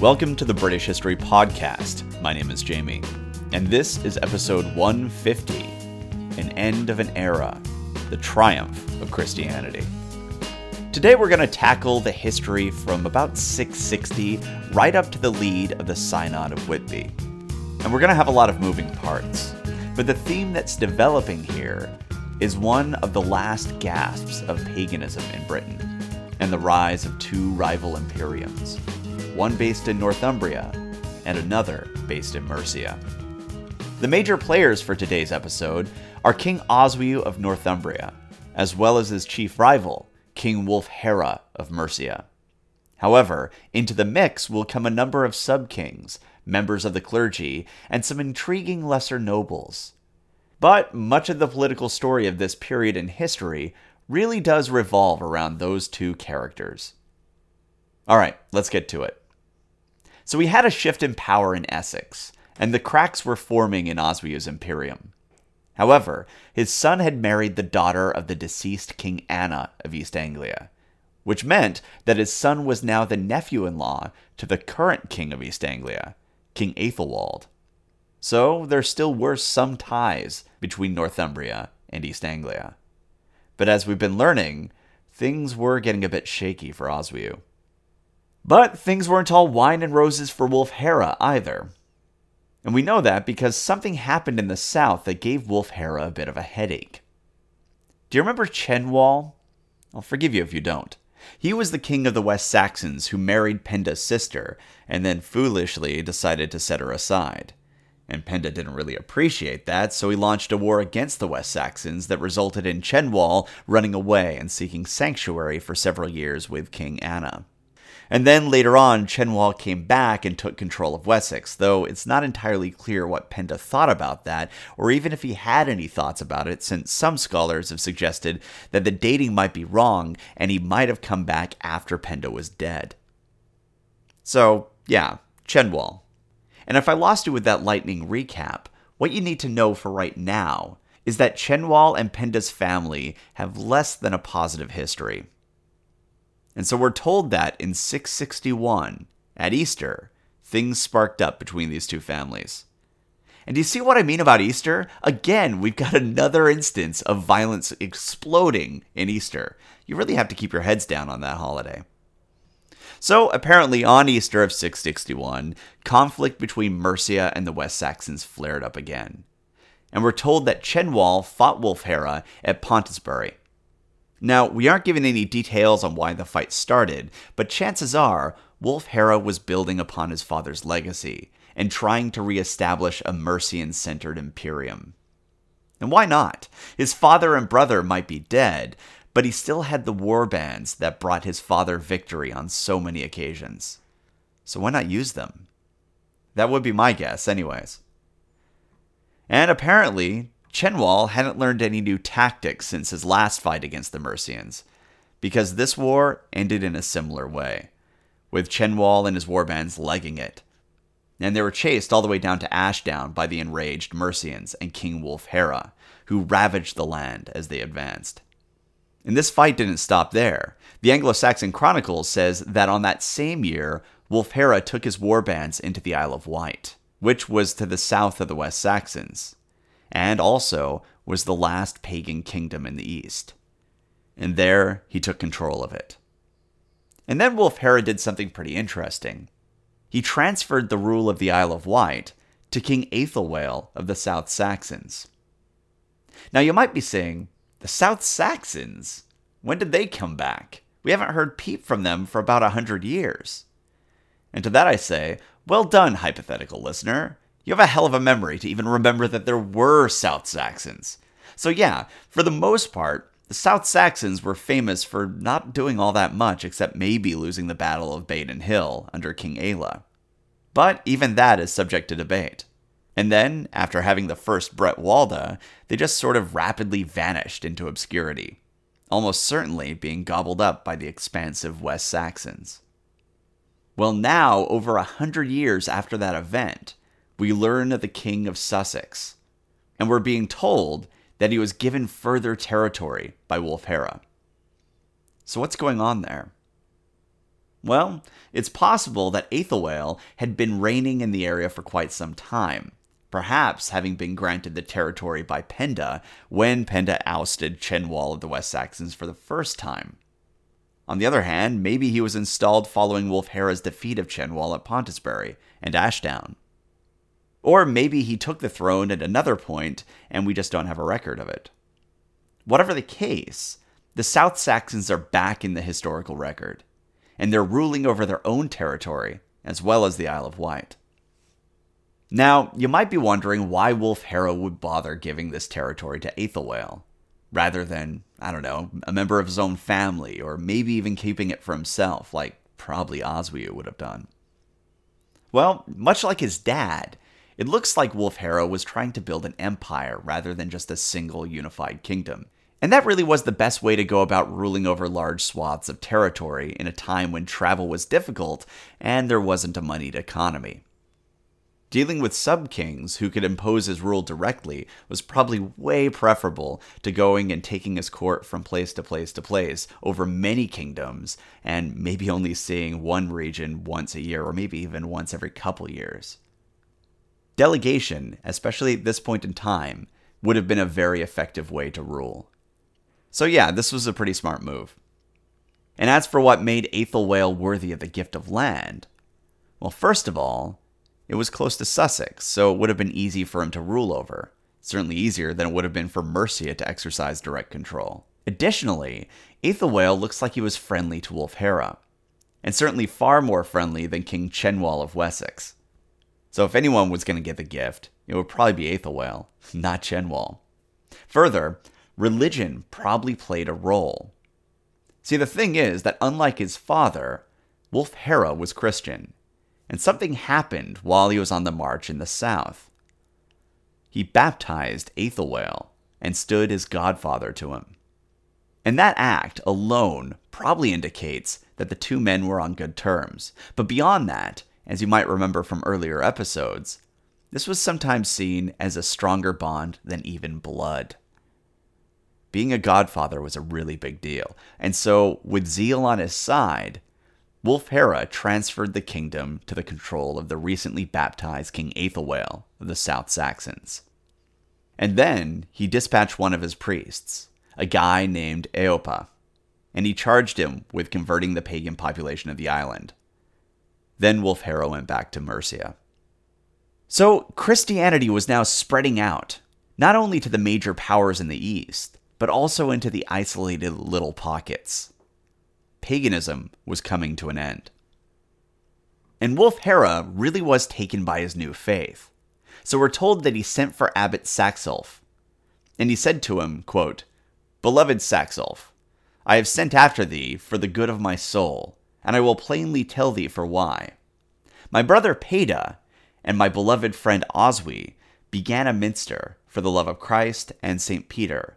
Welcome to the British History Podcast. My name is Jamie, and this is episode 150 An End of an Era The Triumph of Christianity. Today we're going to tackle the history from about 660 right up to the lead of the Synod of Whitby. And we're going to have a lot of moving parts. But the theme that's developing here is one of the last gasps of paganism in Britain and the rise of two rival imperiums, one based in Northumbria and another based in Mercia. The major players for today's episode are King Oswiu of Northumbria, as well as his chief rival, King Wulfhere of Mercia. However, into the mix will come a number of sub kings, members of the clergy, and some intriguing lesser nobles. But much of the political story of this period in history really does revolve around those two characters. All right, let's get to it. So we had a shift in power in Essex, and the cracks were forming in Oswiu's imperium. However, his son had married the daughter of the deceased King Anna of East Anglia, which meant that his son was now the nephew in law to the current king of East Anglia, King Aethelwald. So there still were some ties between Northumbria and East Anglia. But as we've been learning, things were getting a bit shaky for Oswiu. But things weren't all wine and roses for Wulfhere either. And we know that because something happened in the south that gave Wulfhere a bit of a headache. Do you remember Cenwalh? I'll forgive you if you don't. He was the king of the West Saxons who married Penda's sister and then foolishly decided to set her aside. And Penda didn't really appreciate that, so he launched a war against the West Saxons that resulted in Cenwalh running away and seeking sanctuary for several years with King Anna. And then later on, Cenwalh came back and took control of Wessex, though it's not entirely clear what Penda thought about that, or even if he had any thoughts about it, since some scholars have suggested that the dating might be wrong and he might have come back after Penda was dead. So, yeah, Cenwalh. And if I lost you with that lightning recap, what you need to know for right now is that Cenwalh and Penda's family have less than a positive history. And so we're told that in 661, at Easter, things sparked up between these two families. And do you see what I mean about Easter? Again, we've got another instance of violence exploding in Easter. You really have to keep your heads down on that holiday. So, apparently, on Easter of 661, conflict between Mercia and the West Saxons flared up again. And we're told that Cenwalh fought Wulfhere at Pontesbury, now, we aren't given any details on why the fight started, but chances are Wulfhere was building upon his father's legacy and trying to reestablish a Mercian centered imperium. And why not? His father and brother might be dead, but he still had the war bands that brought his father victory on so many occasions. So why not use them? That would be my guess, anyways. And apparently, Cenwalh hadn't learned any new tactics since his last fight against the Mercians, because this war ended in a similar way, with Cenwalh and his warbands legging it. And they were chased all the way down to Ashdown by the enraged Mercians and King Wulfhere, who ravaged the land as they advanced. And this fight didn't stop there. The Anglo Saxon Chronicles says that on that same year, Wulfhere took his warbands into the Isle of Wight, which was to the south of the West Saxons and also was the last pagan kingdom in the east. And there he took control of it. And then Wulfhere did something pretty interesting. He transferred the rule of the Isle of Wight to King Aethelwald of the South Saxons. Now you might be saying, the South Saxons? When did they come back? We haven't heard peep from them for about a hundred years. And to that I say, well done, hypothetical listener. You have a hell of a memory to even remember that there were South Saxons. So, yeah, for the most part, the South Saxons were famous for not doing all that much except maybe losing the Battle of Badon Hill under King Aelle. But even that is subject to debate. And then, after having the first Bretwalda, they just sort of rapidly vanished into obscurity, almost certainly being gobbled up by the expansive West Saxons. Well, now, over a hundred years after that event, we learn of the King of Sussex, and we're being told that he was given further territory by Wulfhere. So, what's going on there? Well, it's possible that Aethelwald had been reigning in the area for quite some time, perhaps having been granted the territory by Penda when Penda ousted Cenwalh of the West Saxons for the first time. On the other hand, maybe he was installed following Wulfhere's defeat of Cenwalh at Pontesbury and Ashdown. Or maybe he took the throne at another point and we just don't have a record of it. Whatever the case, the South Saxons are back in the historical record, and they're ruling over their own territory as well as the Isle of Wight. Now, you might be wondering why Wolf Wulfhere would bother giving this territory to Aethelwald, rather than, I don't know, a member of his own family, or maybe even keeping it for himself, like probably Oswiu would have done. Well, much like his dad, it looks like Wulfhere was trying to build an empire rather than just a single unified kingdom. And that really was the best way to go about ruling over large swaths of territory in a time when travel was difficult and there wasn't a moneyed economy. Dealing with sub kings who could impose his rule directly was probably way preferable to going and taking his court from place to place to place over many kingdoms and maybe only seeing one region once a year or maybe even once every couple years. Delegation, especially at this point in time, would have been a very effective way to rule. So, yeah, this was a pretty smart move. And as for what made Aethelwald worthy of the gift of land, well, first of all, it was close to Sussex, so it would have been easy for him to rule over. Certainly easier than it would have been for Mercia to exercise direct control. Additionally, Aethelwald looks like he was friendly to Wulfhere, and certainly far more friendly than King Cenwalh of Wessex. So if anyone was going to get the gift, it would probably be Aethelwald, not Cenwalh. Further, religion probably played a role. See, the thing is that unlike his father, Wulfhere was Christian, and something happened while he was on the march in the south. He baptized Aethelwald and stood as godfather to him. And that act alone probably indicates that the two men were on good terms. But beyond that, as you might remember from earlier episodes, this was sometimes seen as a stronger bond than even blood. Being a godfather was a really big deal, and so, with zeal on his side, Wulfhere transferred the kingdom to the control of the recently baptized King Aethelwald of the South Saxons. And then he dispatched one of his priests, a guy named Eopa, and he charged him with converting the pagan population of the island. Then Wulfhere went back to Mercia. So Christianity was now spreading out, not only to the major powers in the east, but also into the isolated little pockets paganism was coming to an end. And Wulfhere really was taken by his new faith. So we're told that he sent for Abbot Saxulf, and he said to him, quote, Beloved Saxulf, I have sent after thee for the good of my soul, and I will plainly tell thee for why. My brother Peada and my beloved friend Oswy began a minster for the love of Christ and St. Peter.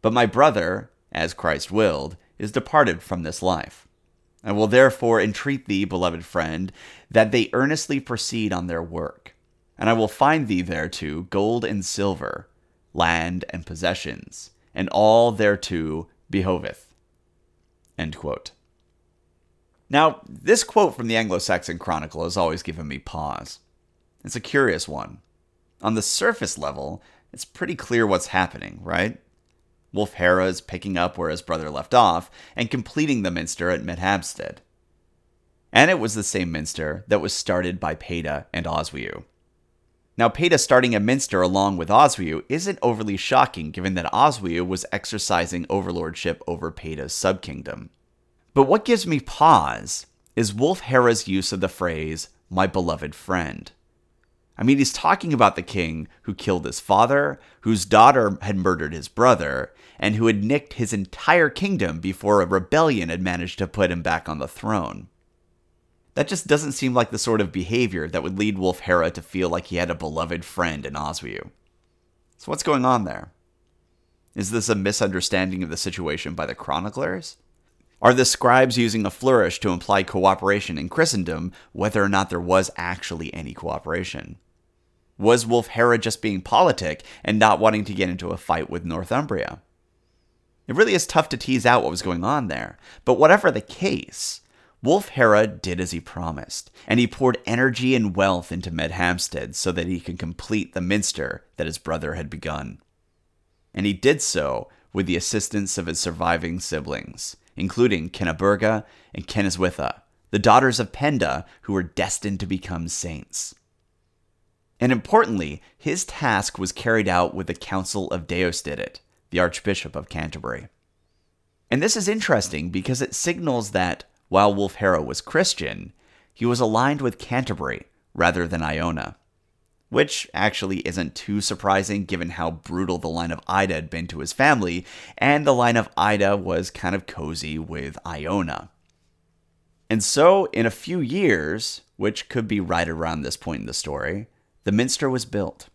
But my brother, as Christ willed, is departed from this life. I will therefore entreat thee, beloved friend, that they earnestly proceed on their work, and I will find thee thereto gold and silver, land and possessions, and all thereto behoveth. Now, this quote from the Anglo Saxon Chronicle has always given me pause. It's a curious one. On the surface level, it's pretty clear what's happening, right? Wolf Wulfhere is picking up where his brother left off and completing the minster at Medhamstede. And it was the same minster that was started by Peada and Oswiu. Now, Peada starting a minster along with Oswiu isn't overly shocking given that Oswiu was exercising overlordship over Peada's subkingdom. But what gives me pause is Wulfhere's use of the phrase, my beloved friend. I mean, he's talking about the king who killed his father, whose daughter had murdered his brother, and who had nicked his entire kingdom before a rebellion had managed to put him back on the throne. That just doesn't seem like the sort of behavior that would lead Wolf Hera to feel like he had a beloved friend in Oswiu. So, what's going on there? Is this a misunderstanding of the situation by the chroniclers? Are the scribes using a flourish to imply cooperation in Christendom, whether or not there was actually any cooperation? Was Wolf Wulfhere just being politic and not wanting to get into a fight with Northumbria? It really is tough to tease out what was going on there, but whatever the case, Wolf Wulfhere did as he promised, and he poured energy and wealth into Medhamstede so that he could complete the minster that his brother had begun. And he did so with the assistance of his surviving siblings, including Kenneburga and Kenniswitha, the daughters of Penda who were destined to become saints. And importantly, his task was carried out with the counsel of Deusdedit, the Archbishop of Canterbury. And this is interesting because it signals that while Wulfhere was Christian, he was aligned with Canterbury rather than Iona. Which actually isn't too surprising given how brutal the line of Ida had been to his family, and the line of Ida was kind of cozy with Iona. And so, in a few years, which could be right around this point in the story, the minster was built.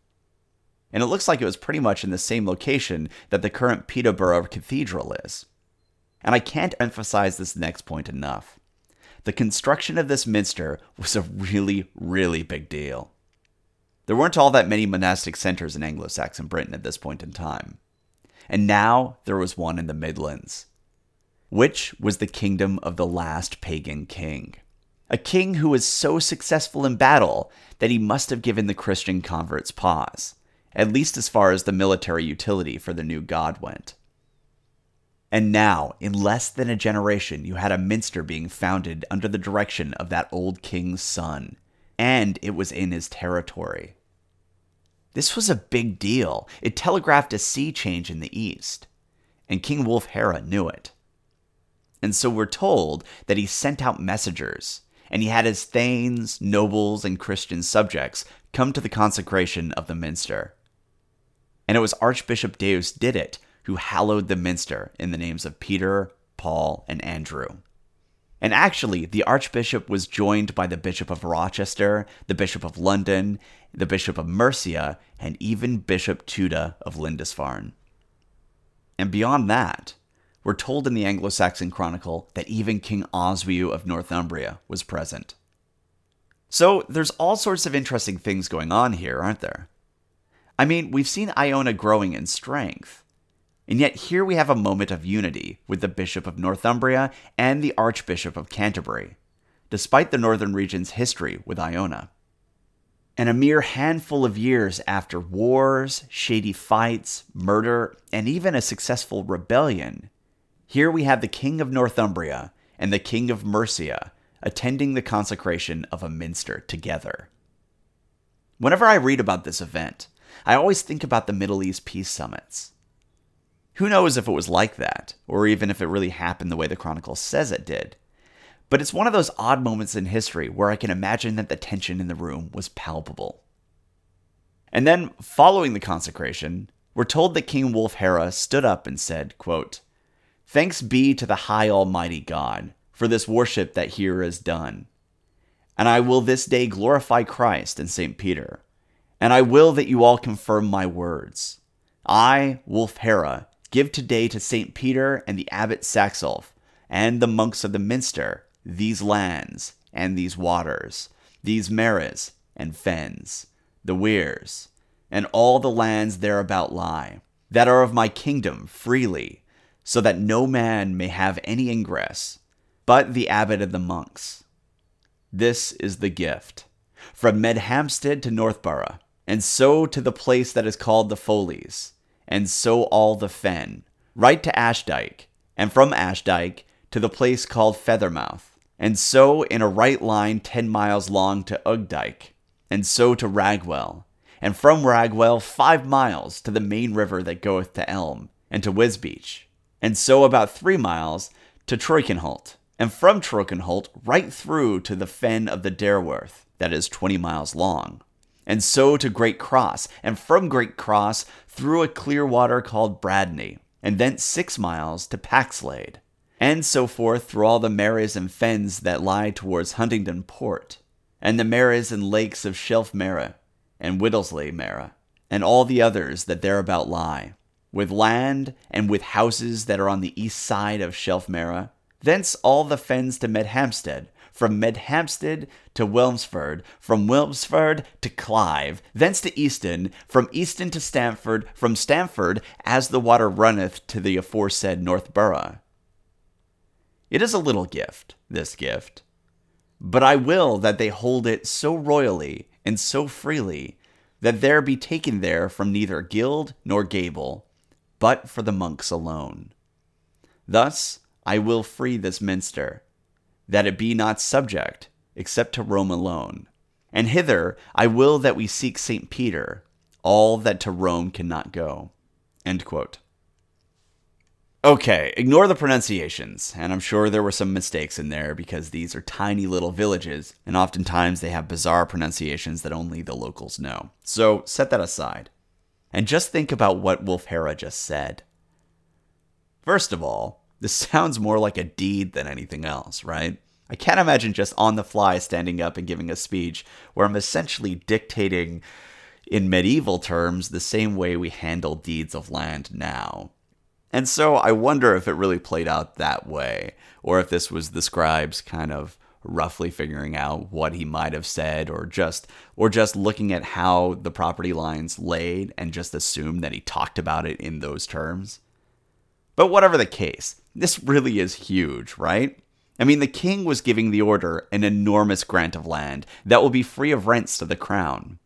And it looks like it was pretty much in the same location that the current Peterborough Cathedral is. And I can't emphasize this next point enough. The construction of this minster was a really, really big deal. There weren't all that many monastic centers in Anglo Saxon Britain at this point in time. And now there was one in the Midlands, which was the kingdom of the last pagan king. A king who was so successful in battle that he must have given the Christian converts pause, at least as far as the military utility for the new god went. And now, in less than a generation, you had a minster being founded under the direction of that old king's son, and it was in his territory. This was a big deal. It telegraphed a sea change in the east, and King Wulfhere knew it. And so we're told that he sent out messengers, and he had his thanes, nobles, and Christian subjects come to the consecration of the minster. And it was Archbishop Deusdedit who hallowed the minster in the names of Peter, Paul, and Andrew. And actually, the Archbishop was joined by the Bishop of Rochester, the Bishop of London, the Bishop of Mercia, and even Bishop Tuda of Lindisfarne. And beyond that, we're told in the Anglo Saxon Chronicle that even King Oswiu of Northumbria was present. So there's all sorts of interesting things going on here, aren't there? I mean, we've seen Iona growing in strength. And yet, here we have a moment of unity with the Bishop of Northumbria and the Archbishop of Canterbury, despite the northern region's history with Iona. And a mere handful of years after wars, shady fights, murder, and even a successful rebellion, here we have the King of Northumbria and the King of Mercia attending the consecration of a minster together. Whenever I read about this event, I always think about the Middle East peace summits. Who knows if it was like that, or even if it really happened the way the Chronicle says it did. But it's one of those odd moments in history where I can imagine that the tension in the room was palpable. And then, following the consecration, we're told that King Wulfhere stood up and said, quote, Thanks be to the high Almighty God for this worship that here is done. And I will this day glorify Christ and St. Peter. And I will that you all confirm my words. I, Wulfhere, Give today to St. Peter and the abbot Saxulf and the monks of the minster these lands and these waters, these mares and fens, the weirs, and all the lands thereabout lie, that are of my kingdom freely, so that no man may have any ingress, but the abbot and the monks. This is the gift. From Medhamstede to Northborough, and so to the place that is called the Folies, and so all the fen, right to Ashdyke, and from Ashdyke to the place called Fethermouth, and so in a right line ten miles long to Ugdyke, and so to Ragwell, and from Ragwell five miles to the main river that goeth to Elm, and to Wisbeach, and so about three miles to Troykenholt, and from Troykenholt right through to the fen of the Derewth, that is twenty miles long and so to Great Cross, and from Great Cross through a clear water called Bradney, and thence six miles to Paxlade, and so forth through all the mares and fens that lie towards Huntingdon Port, and the mares and lakes of Shelf Mare, and Whittlesley Mare, and all the others that thereabout lie, with land and with houses that are on the east side of Shelf Mare, thence all the fens to Medhamstede, from Medhamstede to Wilmsford, from Wilmsford to Clive, thence to Easton, from Easton to Stamford, from Stamford as the water runneth to the aforesaid Northborough. It is a little gift, this gift. But I will that they hold it so royally and so freely that there be taken there from neither guild nor gable, but for the monks alone. Thus I will free this minster, that it be not subject except to Rome alone. And hither I will that we seek St. Peter, all that to Rome cannot go. Okay, ignore the pronunciations, and I'm sure there were some mistakes in there because these are tiny little villages, and oftentimes they have bizarre pronunciations that only the locals know. So set that aside. And just think about what Wulfhere just said. First of all, this sounds more like a deed than anything else, right? I can't imagine just on the fly standing up and giving a speech where I'm essentially dictating, in medieval terms, the same way we handle deeds of land now. And so I wonder if it really played out that way, or if this was the scribes kind of roughly figuring out what he might have said or just or just looking at how the property lines laid and just assume that he talked about it in those terms. But whatever the case, this really is huge, right? I mean, the king was giving the order an enormous grant of land that will be free of rents to the crown.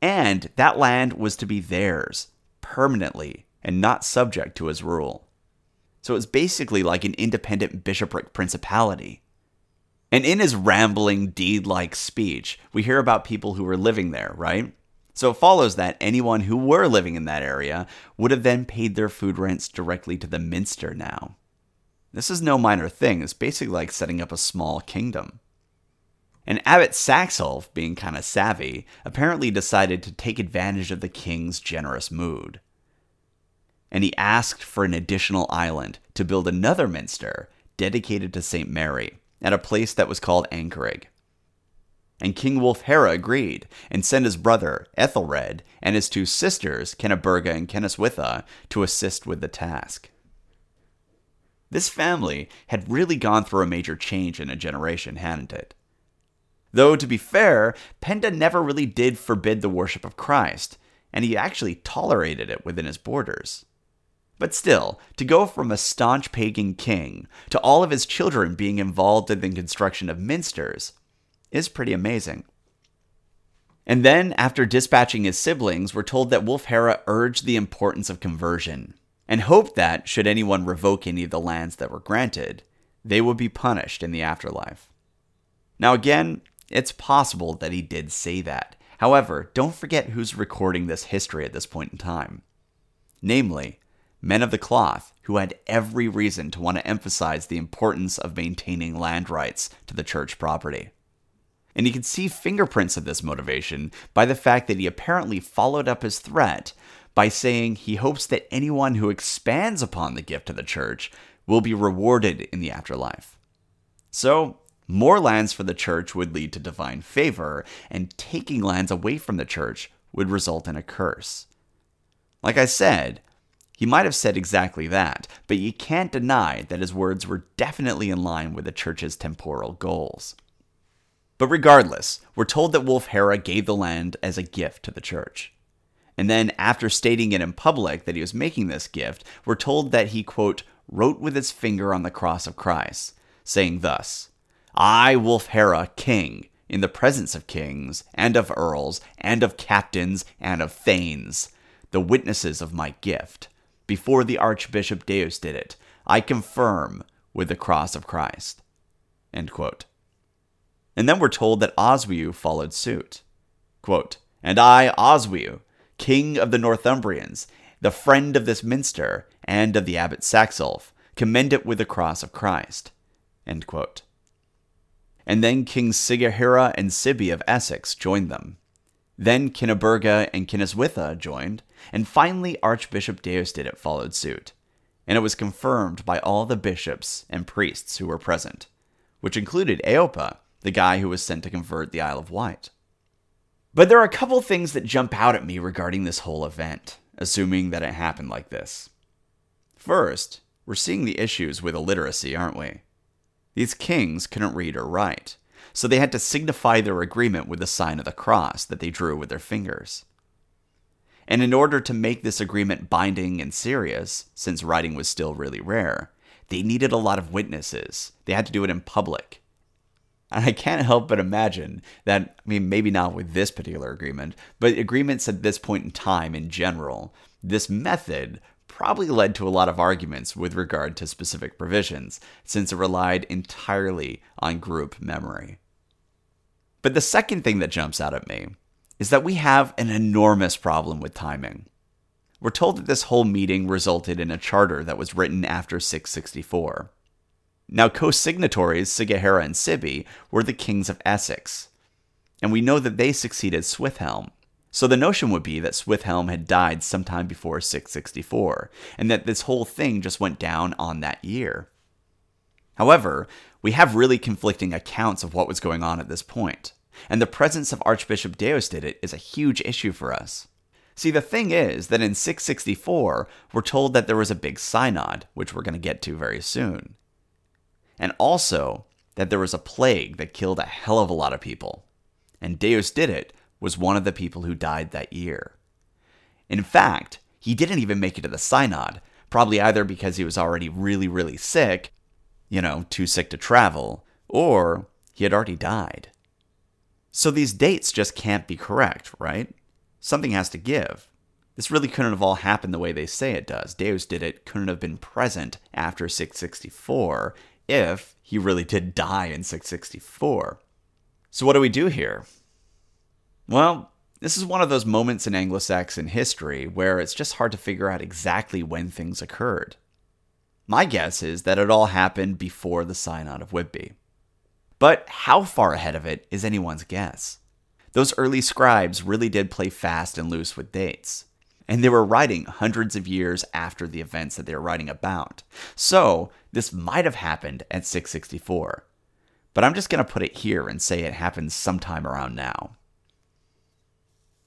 And that land was to be theirs permanently and not subject to his rule. So it was basically like an independent bishopric principality. And in his rambling, deed like speech, we hear about people who were living there, right? So it follows that anyone who were living in that area would have then paid their food rents directly to the minster now. This is no minor thing, it's basically like setting up a small kingdom. And Abbot Saxulf, being kind of savvy, apparently decided to take advantage of the king's generous mood and he asked for an additional island to build another minster dedicated to St. Mary at a place that was called Anchorig. And King Wulfhere agreed and sent his brother Ethelred and his two sisters, Kenneberga and Kenniswitha, to assist with the task. This family had really gone through a major change in a generation, hadn't it? Though, to be fair, Penda never really did forbid the worship of Christ, and he actually tolerated it within his borders. But still, to go from a staunch pagan king to all of his children being involved in the construction of minsters is pretty amazing. And then, after dispatching his siblings, we're told that Wulfhere urged the importance of conversion and hoped that, should anyone revoke any of the lands that were granted, they would be punished in the afterlife. Now, again, it's possible that he did say that. However, don't forget who's recording this history at this point in time. Namely, men of the cloth who had every reason to want to emphasize the importance of maintaining land rights to the church property. And you can see fingerprints of this motivation by the fact that he apparently followed up his threat by saying he hopes that anyone who expands upon the gift of the church will be rewarded in the afterlife. So, more lands for the church would lead to divine favor, and taking lands away from the church would result in a curse. Like I said, he might have said exactly that, but you can't deny that his words were definitely in line with the church's temporal goals. But regardless, we're told that Wulfhere gave the land as a gift to the church. And then, after stating it in public that he was making this gift, we're told that he, quote, wrote with his finger on the cross of Christ, saying thus I, Wulfhere, king, in the presence of kings, and of earls, and of captains, and of thanes, the witnesses of my gift before the Archbishop Deusdedit. I confirm with the cross of Christ. End quote. And then we're told that Oswiu followed suit. Quote, and I, Oswiu, king of the Northumbrians, the friend of this minster and of the abbot Saxulf, commend it with the cross of Christ. And then King Sigahira and Sibi of Essex joined them. Then Kinniburgh and Kinniswitha joined, and finally Archbishop Deusdedit followed suit. And it was confirmed by all the bishops and priests who were present, which included Eopa, the guy who was sent to convert the Isle of Wight. But there are a couple things that jump out at me regarding this whole event, assuming that it happened like this. First, we're seeing the issues with illiteracy, aren't we? These kings couldn't read or write, so they had to signify their agreement with the sign of the cross that they drew with their fingers. And in order to make this agreement binding and serious, since writing was still really rare, they needed a lot of witnesses. They had to do it in public. And I can't help but imagine that, I mean, maybe not with this particular agreement, but agreements at this point in time in general, this method probably led to a lot of arguments with regard to specific provisions, since it relied entirely on group memory. But the second thing that jumps out at me is that we have an enormous problem with timing. We're told that this whole meeting resulted in a charter that was written after 664. Now, co signatories Sigahara and Sibi were the kings of Essex, and we know that they succeeded Swithelm. So the notion would be that Swithelm had died sometime before 664, and that this whole thing just went down on that year. However, we have really conflicting accounts of what was going on at this point, and the presence of Archbishop Deusdedit is a huge issue for us. See, the thing is that in 664, we're told that there was a big synod, which we're going to get to very soon and also that there was a plague that killed a hell of a lot of people. And Deusdedit was one of the people who died that year. In fact, he didn't even make it to the synod, probably either because he was already really, really sick, you know, too sick to travel, or he had already died. So these dates just can't be correct, right? Something has to give. This really couldn't have all happened the way they say it does. Deusdedit, couldn't have been present after 664 if he really did die in 664. So, what do we do here? Well, this is one of those moments in Anglo Saxon history where it's just hard to figure out exactly when things occurred. My guess is that it all happened before the Synod of Whitby. But how far ahead of it is anyone's guess. Those early scribes really did play fast and loose with dates and they were writing hundreds of years after the events that they were writing about. So, this might have happened at 664. But I'm just going to put it here and say it happened sometime around now.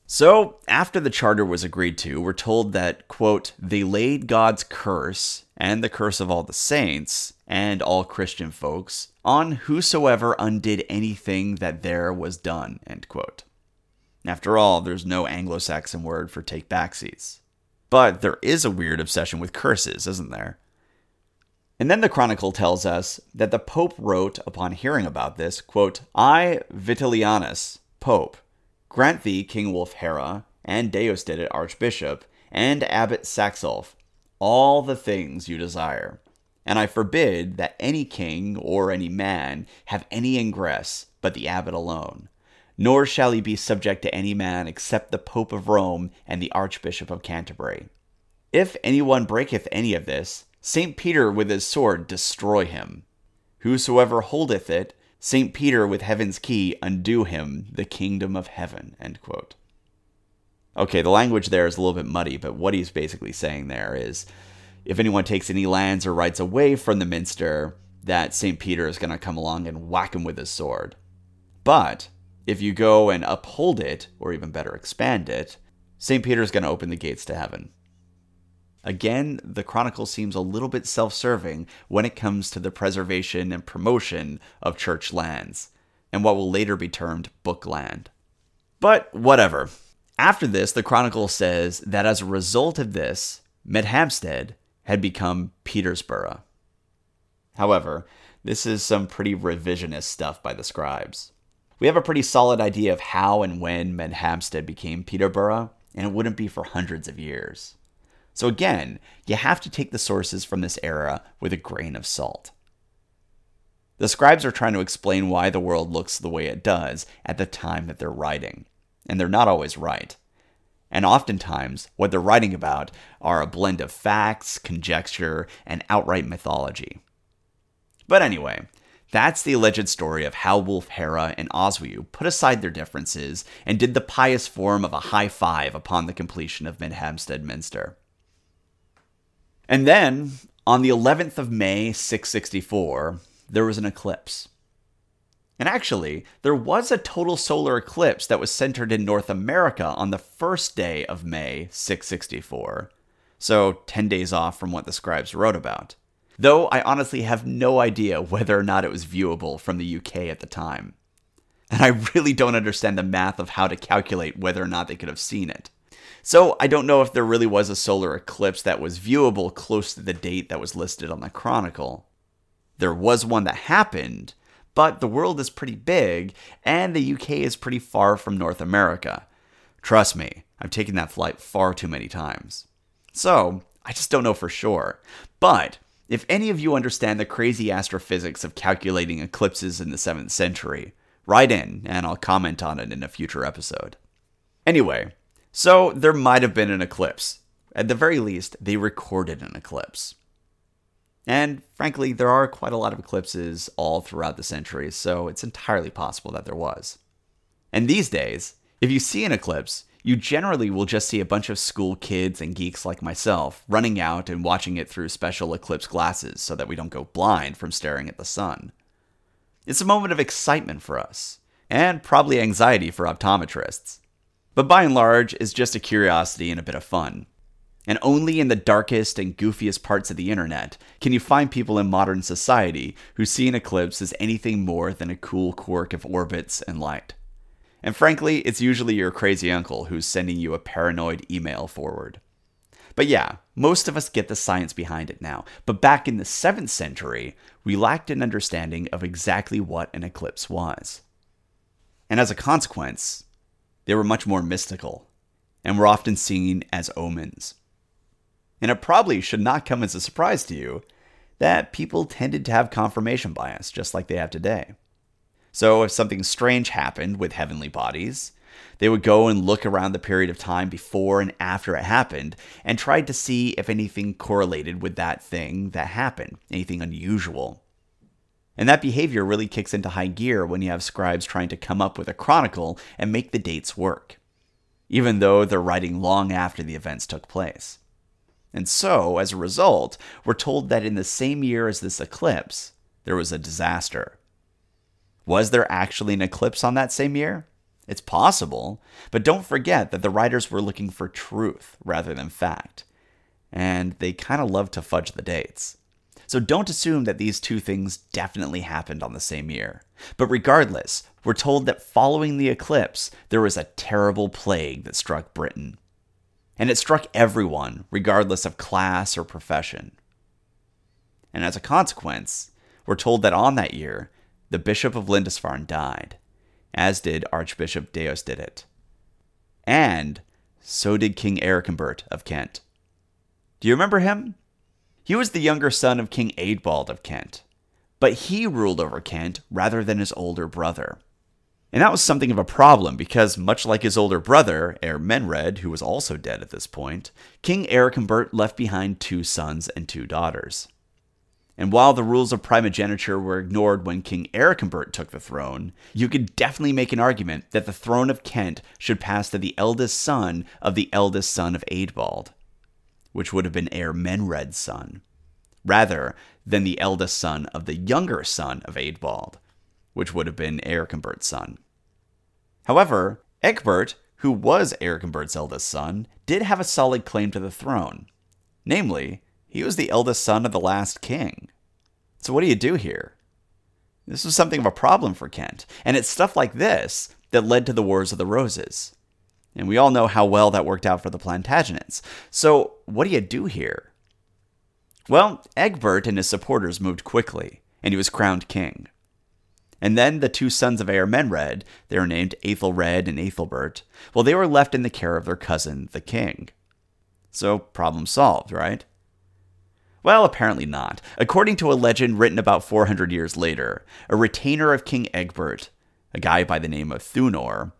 So, after the charter was agreed to, we're told that, quote, they laid God's curse and the curse of all the saints and all Christian folks on whosoever undid anything that there was done, end quote. After all, there's no Anglo Saxon word for take back seats. But there is a weird obsession with curses, isn't there? And then the Chronicle tells us that the Pope wrote upon hearing about this, quote, I, Vitalianus, Pope, grant thee King Wulfhere, and Deusdedit Archbishop, and Abbot Saxulf, all the things you desire. And I forbid that any king or any man have any ingress but the abbot alone nor shall he be subject to any man except the Pope of Rome and the Archbishop of Canterbury. If anyone breaketh any of this, St. Peter with his sword destroy him. Whosoever holdeth it, St. Peter with heaven's key undo him the kingdom of heaven. Okay, the language there is a little bit muddy, but what he's basically saying there is if anyone takes any lands or rights away from the minster, that St. Peter is going to come along and whack him with his sword. But if you go and uphold it, or even better, expand it, St. Peter's going to open the gates to heaven. Again, the Chronicle seems a little bit self serving when it comes to the preservation and promotion of church lands, and what will later be termed book land. But whatever. After this, the Chronicle says that as a result of this, Medhamstede had become Petersburgh. However, this is some pretty revisionist stuff by the scribes we have a pretty solid idea of how and when Medhamstede became Peterborough, and it wouldn't be for hundreds of years. So again, you have to take the sources from this era with a grain of salt. The scribes are trying to explain why the world looks the way it does at the time that they're writing, and they're not always right. And oftentimes, what they're writing about are a blend of facts, conjecture, and outright mythology. But anyway, that's the alleged story of how Wulfhere and Oswiu put aside their differences and did the pious form of a high five upon the completion of Medhamstede Minster. And then, on the 11th of May, 664, there was an eclipse. And actually, there was a total solar eclipse that was centered in North America on the first day of May, 664. So, 10 days off from what the scribes wrote about though I honestly have no idea whether or not it was viewable from the UK at the time. And I really don't understand the math of how to calculate whether or not they could have seen it. So I don't know if there really was a solar eclipse that was viewable close to the date that was listed on the Chronicle. There was one that happened, but the world is pretty big, and the UK is pretty far from North America. Trust me, I've taken that flight far too many times. So, I just don't know for sure. But, if any of you understand the crazy astrophysics of calculating eclipses in the 7th century, write in and I'll comment on it in a future episode. Anyway, so there might have been an eclipse. At the very least, they recorded an eclipse. And frankly, there are quite a lot of eclipses all throughout the centuries, so it's entirely possible that there was. And these days, if you see an eclipse, you generally will just see a bunch of school kids and geeks like myself running out and watching it through special eclipse glasses so that we don't go blind from staring at the sun. It's a moment of excitement for us, and probably anxiety for optometrists. But by and large, it's just a curiosity and a bit of fun. And only in the darkest and goofiest parts of the internet can you find people in modern society who see an eclipse as anything more than a cool quirk of orbits and light. And frankly, it's usually your crazy uncle who's sending you a paranoid email forward. But yeah, most of us get the science behind it now. But back in the 7th century, we lacked an understanding of exactly what an eclipse was. And as a consequence, they were much more mystical and were often seen as omens. And it probably should not come as a surprise to you that people tended to have confirmation bias, just like they have today. So, if something strange happened with heavenly bodies, they would go and look around the period of time before and after it happened and tried to see if anything correlated with that thing that happened, anything unusual. And that behavior really kicks into high gear when you have scribes trying to come up with a chronicle and make the dates work, even though they're writing long after the events took place. And so, as a result, we're told that in the same year as this eclipse, there was a disaster. Was there actually an eclipse on that same year? It's possible, but don't forget that the writers were looking for truth rather than fact. And they kind of love to fudge the dates. So don't assume that these two things definitely happened on the same year. But regardless, we're told that following the eclipse, there was a terrible plague that struck Britain and it struck everyone, regardless of class or profession. And as a consequence, we're told that on that year, the Bishop of Lindisfarne died, as did Archbishop Deusdedit. And so did King Earconbert of Kent. Do you remember him? He was the younger son of King Eadbald of Kent, but he ruled over Kent rather than his older brother. And that was something of a problem because, much like his older brother, Eormenred, who was also dead at this point, King Earconbert left behind two sons and two daughters. And while the rules of primogeniture were ignored when King Earconbert took the throne, you could definitely make an argument that the throne of Kent should pass to the eldest son of the eldest son of Eadbald, which would have been Eormenred's son, rather than the eldest son of the younger son of Eadbald, which would have been Earconbert's son. However, Ecgbert, who was Earconbert's eldest son, did have a solid claim to the throne. Namely, he was the eldest son of the last king. So what do you do here? This was something of a problem for Kent, and it's stuff like this that led to the Wars of the Roses. And we all know how well that worked out for the Plantagenets. So what do you do here? Well, Egbert and his supporters moved quickly, and he was crowned king. And then the two sons of Eormenred, they were named Aethelred and Aethelbert, well, they were left in the care of their cousin, the king. So, problem solved, right? Well, apparently not. According to a legend written about 400 years later, a retainer of King Egbert, a guy by the name of Thunor,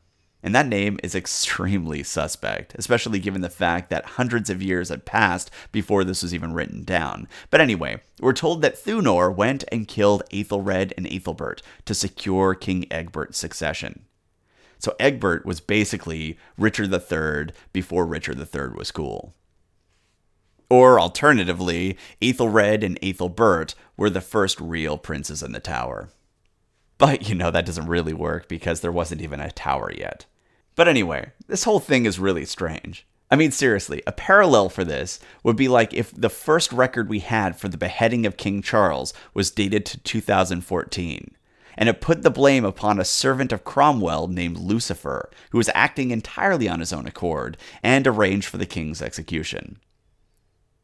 and that name is extremely suspect, especially given the fact that hundreds of years had passed before this was even written down. But anyway, we're told that Thunor went and killed Aethelred and Aethelbert to secure King Egbert's succession. So Egbert was basically Richard III before Richard III was cool. Or alternatively, Aethelred and Aethelbert were the first real princes in the tower. But you know, that doesn't really work because there wasn't even a tower yet. But anyway, this whole thing is really strange. I mean, seriously, a parallel for this would be like if the first record we had for the beheading of King Charles was dated to 2014. and it put the blame upon a servant of Cromwell named Lucifer, who was acting entirely on his own accord, and arranged for the king's execution.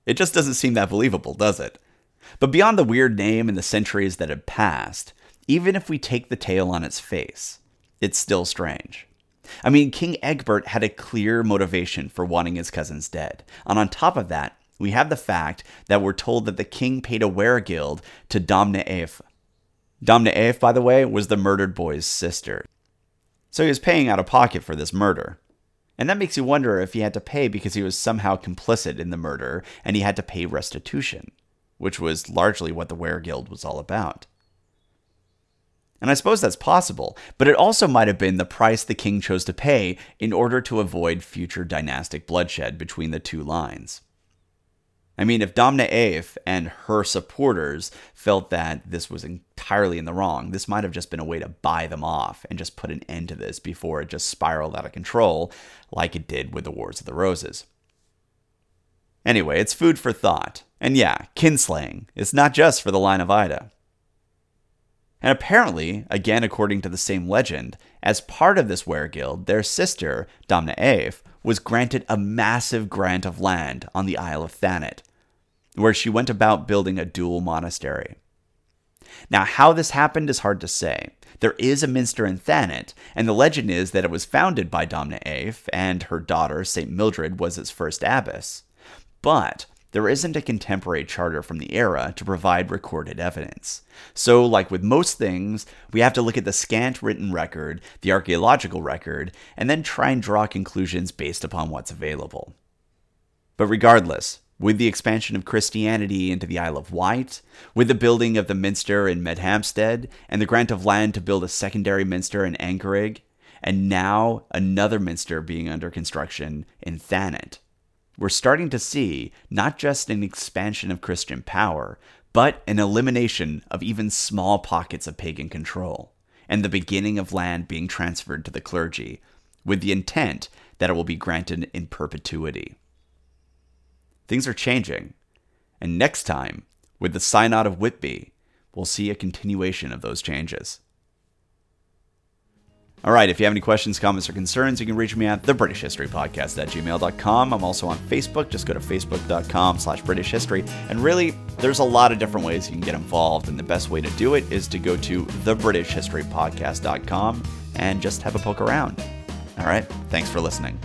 It just doesn't seem that believable, does it? But beyond the weird name and the centuries that had passed, even if we take the tale on its face, it's still strange. I mean, King Egbert had a clear motivation for wanting his cousins dead. And on top of that, we have the fact that we're told that the king paid a weregild to Domna Eif. Domna Eif, by the way, was the murdered boy's sister. So he was paying out of pocket for this murder. And that makes you wonder if he had to pay because he was somehow complicit in the murder and he had to pay restitution, which was largely what the weregild was all about. And I suppose that's possible, but it also might have been the price the king chose to pay in order to avoid future dynastic bloodshed between the two lines. I mean, if Domne Eafe and her supporters felt that this was entirely in the wrong, this might have just been a way to buy them off and just put an end to this before it just spiraled out of control, like it did with the Wars of the Roses. Anyway, it's food for thought. And yeah, kinslaying is not just for the line of Ida. And apparently, again according to the same legend, as part of this weregild, their sister, Domne Eafe, was granted a massive grant of land on the Isle of Thanet, where she went about building a dual monastery. Now, how this happened is hard to say. There is a minster in Thanet, and the legend is that it was founded by Domne Eafe, and her daughter, St. Mildred, was its first abbess. But there isn't a contemporary charter from the era to provide recorded evidence. So, like with most things, we have to look at the scant written record, the archaeological record, and then try and draw conclusions based upon what's available. But regardless, with the expansion of Christianity into the Isle of Wight, with the building of the minster in Medhamstede, and the grant of land to build a secondary minster in Ancarig, and now another minster being under construction in Thanet we're starting to see not just an expansion of Christian power, but an elimination of even small pockets of pagan control, and the beginning of land being transferred to the clergy, with the intent that it will be granted in perpetuity. Things are changing, and next time, with the Synod of Whitby, we'll see a continuation of those changes. All right, if you have any questions, comments, or concerns, you can reach me at thebritishhistorypodcast at gmail.com. I'm also on Facebook. Just go to facebook.com slash British History. And really, there's a lot of different ways you can get involved. And the best way to do it is to go to thebritishhistorypodcast.com and just have a poke around. All right, thanks for listening.